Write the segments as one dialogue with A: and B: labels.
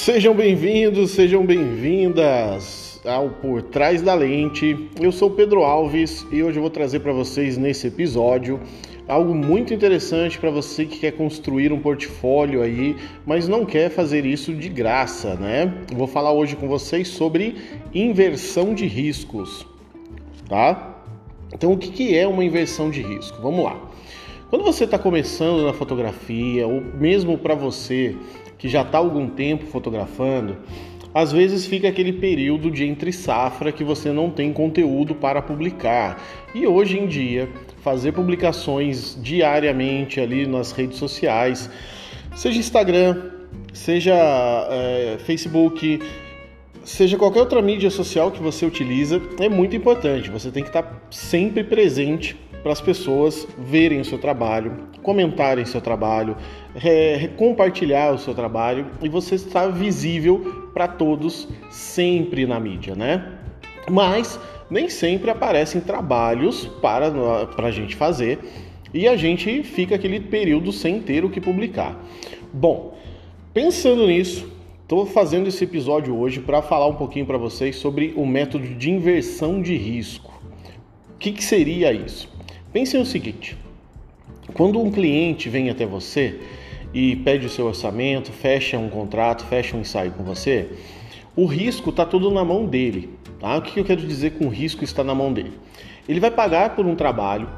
A: Sejam bem-vindos, sejam bem-vindas ao Por Trás da Lente. Eu sou Pedro Alves e hoje eu vou trazer para vocês nesse episódio algo muito interessante para você que quer construir um portfólio aí, mas não quer fazer isso de graça, né? vou falar hoje com vocês sobre inversão de riscos, tá? Então, o que é uma inversão de risco? Vamos lá. Quando você está começando na fotografia, ou mesmo para você que já está algum tempo fotografando, às vezes fica aquele período de entre safra que você não tem conteúdo para publicar. E hoje em dia, fazer publicações diariamente ali nas redes sociais, seja Instagram, seja é, Facebook, seja qualquer outra mídia social que você utiliza, é muito importante. Você tem que estar sempre presente para as pessoas verem o seu trabalho, comentarem seu trabalho, é, compartilhar o seu trabalho e você estar visível para todos sempre na mídia, né? Mas nem sempre aparecem trabalhos para, a gente fazer e a gente fica aquele período sem ter o que publicar. Bom, pensando nisso, estou fazendo esse episódio hoje para falar um pouquinho para vocês sobre o método de inversão de risco. O que, que seria isso? Pensem o seguinte: quando um cliente vem até você e pede o seu orçamento, fecha um contrato, fecha um ensaio com você, o risco está todo na mão dele. Tá? O que eu quero dizer com o risco está na mão dele? Ele vai pagar por um trabalho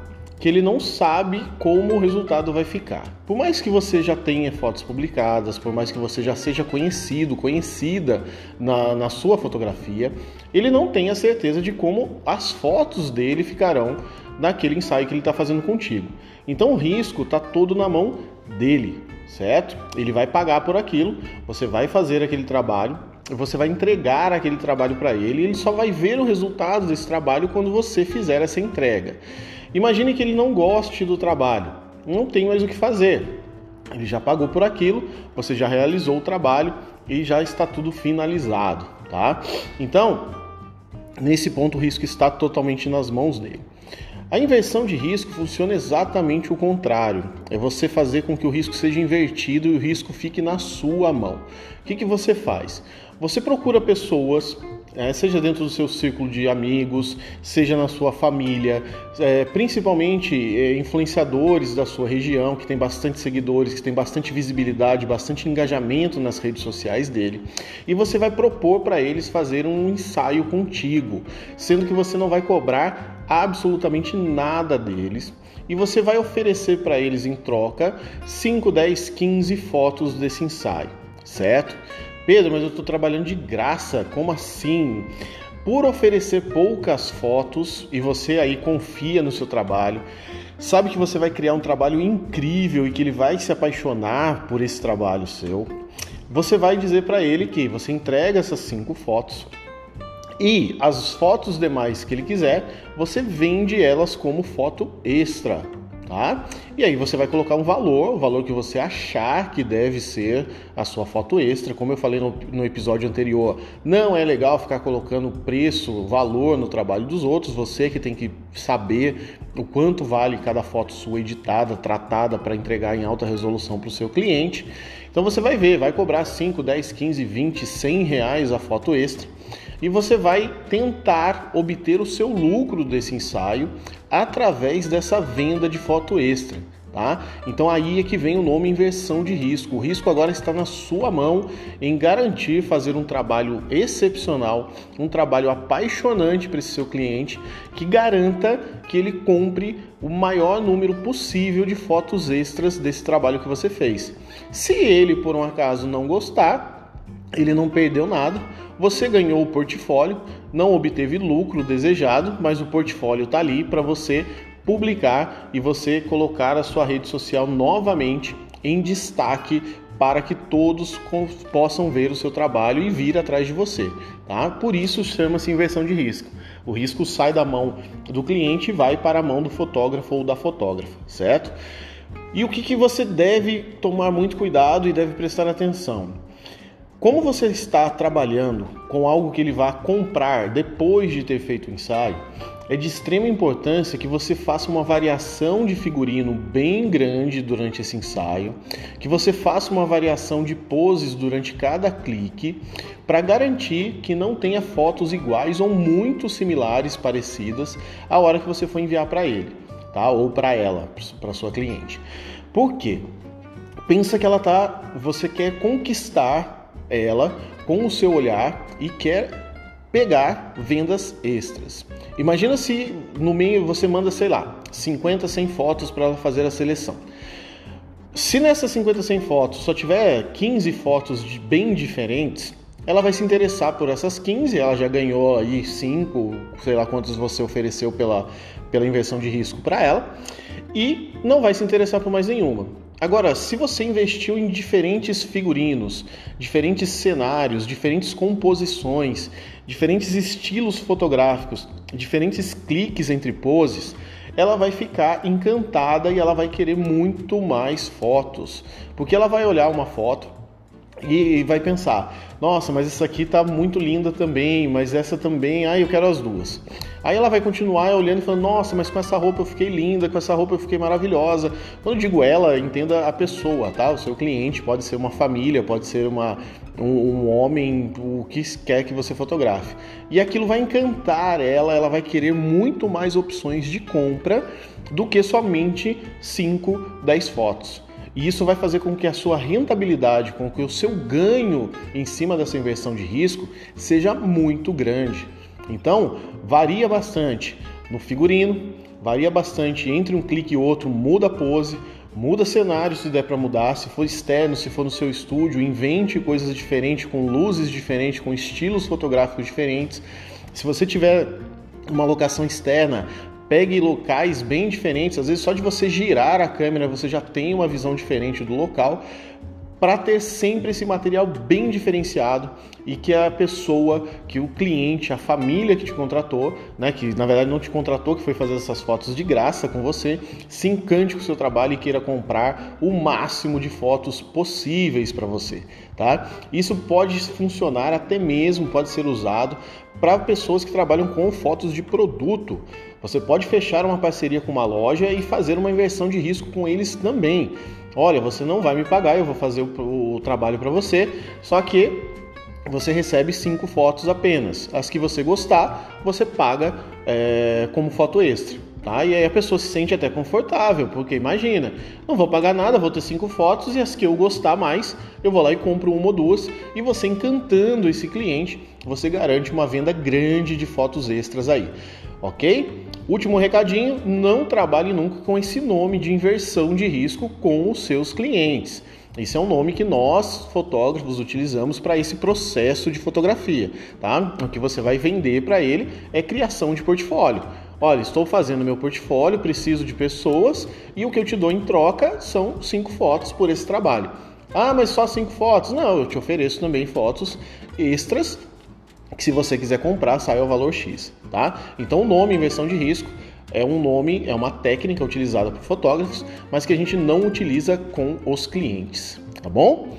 A: que ele não sabe como o resultado vai ficar. Por mais que você já tenha fotos publicadas, por mais que você já seja conhecido, conhecida na, na sua fotografia, ele não tem a certeza de como as fotos dele ficarão naquele ensaio que ele está fazendo contigo. Então o risco está todo na mão dele, certo? Ele vai pagar por aquilo, você vai fazer aquele trabalho, você vai entregar aquele trabalho para ele e ele só vai ver o resultado desse trabalho quando você fizer essa entrega. Imagine que ele não goste do trabalho, não tem mais o que fazer. Ele já pagou por aquilo, você já realizou o trabalho e já está tudo finalizado, tá? Então, nesse ponto o risco está totalmente nas mãos dele. A inversão de risco funciona exatamente o contrário. É você fazer com que o risco seja invertido e o risco fique na sua mão. O que, que você faz? Você procura pessoas é, seja dentro do seu círculo de amigos, seja na sua família, é, principalmente é, influenciadores da sua região, que tem bastante seguidores, que tem bastante visibilidade, bastante engajamento nas redes sociais dele, e você vai propor para eles fazer um ensaio contigo, sendo que você não vai cobrar absolutamente nada deles. E você vai oferecer para eles em troca 5, 10, 15 fotos desse ensaio, certo? Pedro, mas eu estou trabalhando de graça, como assim? Por oferecer poucas fotos e você aí confia no seu trabalho, sabe que você vai criar um trabalho incrível e que ele vai se apaixonar por esse trabalho seu. Você vai dizer para ele que você entrega essas cinco fotos e as fotos demais que ele quiser, você vende elas como foto extra tá? E aí você vai colocar um valor, o valor que você achar que deve ser a sua foto extra. Como eu falei no, no episódio anterior, não é legal ficar colocando preço, valor no trabalho dos outros. Você que tem que saber o quanto vale cada foto sua editada, tratada para entregar em alta resolução para o seu cliente. Então você vai ver, vai cobrar 5, 10, 15, 20, 100 reais a foto extra e você vai tentar obter o seu lucro desse ensaio através dessa venda de foto extra. Tá? Então aí é que vem o nome inversão de risco. O risco agora está na sua mão em garantir fazer um trabalho excepcional, um trabalho apaixonante para esse seu cliente, que garanta que ele compre o maior número possível de fotos extras desse trabalho que você fez. Se ele por um acaso não gostar, ele não perdeu nada, você ganhou o portfólio, não obteve lucro desejado, mas o portfólio está ali para você publicar e você colocar a sua rede social novamente em destaque para que todos possam ver o seu trabalho e vir atrás de você, tá? Por isso chama-se inversão de risco. O risco sai da mão do cliente e vai para a mão do fotógrafo ou da fotógrafa, certo? E o que, que você deve tomar muito cuidado e deve prestar atenção? Como você está trabalhando com algo que ele vai comprar depois de ter feito o ensaio, é de extrema importância que você faça uma variação de figurino bem grande durante esse ensaio, que você faça uma variação de poses durante cada clique, para garantir que não tenha fotos iguais ou muito similares, parecidas, a hora que você for enviar para ele, tá? Ou para ela, para sua cliente. Por quê? Pensa que ela tá, você quer conquistar ela com o seu olhar e quer pegar vendas extras. Imagina se no meio você manda, sei lá, 50, 100 fotos para ela fazer a seleção. Se nessas 50, 100 fotos só tiver 15 fotos bem diferentes, ela vai se interessar por essas 15, ela já ganhou aí 5, sei lá quantos você ofereceu pela, pela inversão de risco para ela, e não vai se interessar por mais nenhuma. Agora, se você investiu em diferentes figurinos, diferentes cenários, diferentes composições, diferentes estilos fotográficos, diferentes cliques entre poses, ela vai ficar encantada e ela vai querer muito mais fotos, porque ela vai olhar uma foto e vai pensar: nossa, mas essa aqui tá muito linda também, mas essa também, ah, eu quero as duas. Aí ela vai continuar olhando e falando: nossa, mas com essa roupa eu fiquei linda, com essa roupa eu fiquei maravilhosa. Quando eu digo ela, entenda a pessoa, tá? O seu cliente pode ser uma família, pode ser uma, um, um homem, o que quer que você fotografe. E aquilo vai encantar ela, ela vai querer muito mais opções de compra do que somente 5, 10 fotos. E isso vai fazer com que a sua rentabilidade, com que o seu ganho em cima dessa inversão de risco seja muito grande. Então, varia bastante no figurino, varia bastante entre um clique e outro, muda a pose, muda cenário se der para mudar, se for externo, se for no seu estúdio, invente coisas diferentes, com luzes diferentes, com estilos fotográficos diferentes. Se você tiver uma locação externa, pegue locais bem diferentes, às vezes só de você girar a câmera você já tem uma visão diferente do local, para ter sempre esse material bem diferenciado e que a pessoa, que o cliente, a família que te contratou, né, que na verdade não te contratou, que foi fazer essas fotos de graça com você, se encante com o seu trabalho e queira comprar o máximo de fotos possíveis para você, tá? Isso pode funcionar até mesmo, pode ser usado para pessoas que trabalham com fotos de produto. Você pode fechar uma parceria com uma loja e fazer uma inversão de risco com eles também. Olha, você não vai me pagar, eu vou fazer o, o trabalho para você, só que você recebe cinco fotos apenas. As que você gostar, você paga é, como foto extra. Tá? E aí a pessoa se sente até confortável, porque imagina, não vou pagar nada, vou ter cinco fotos e as que eu gostar mais, eu vou lá e compro uma ou duas, e você encantando esse cliente, você garante uma venda grande de fotos extras aí, ok? Último recadinho: não trabalhe nunca com esse nome de inversão de risco com os seus clientes. Esse é um nome que nós, fotógrafos, utilizamos para esse processo de fotografia, tá? O que você vai vender para ele é criação de portfólio. Olha, estou fazendo meu portfólio, preciso de pessoas e o que eu te dou em troca são cinco fotos por esse trabalho. Ah, mas só cinco fotos? Não, eu te ofereço também fotos extras que se você quiser comprar, sai ao valor X, tá? Então o nome inversão de risco é um nome, é uma técnica utilizada por fotógrafos, mas que a gente não utiliza com os clientes, tá bom?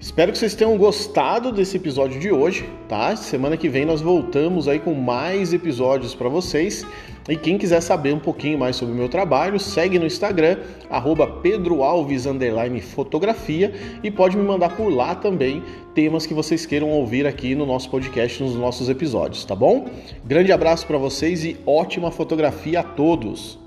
A: Espero que vocês tenham gostado desse episódio de hoje, tá? Semana que vem nós voltamos aí com mais episódios para vocês. E quem quiser saber um pouquinho mais sobre o meu trabalho, segue no Instagram, pedroalves_fotografia e pode me mandar por lá também temas que vocês queiram ouvir aqui no nosso podcast, nos nossos episódios, tá bom? Grande abraço para vocês e ótima fotografia a todos!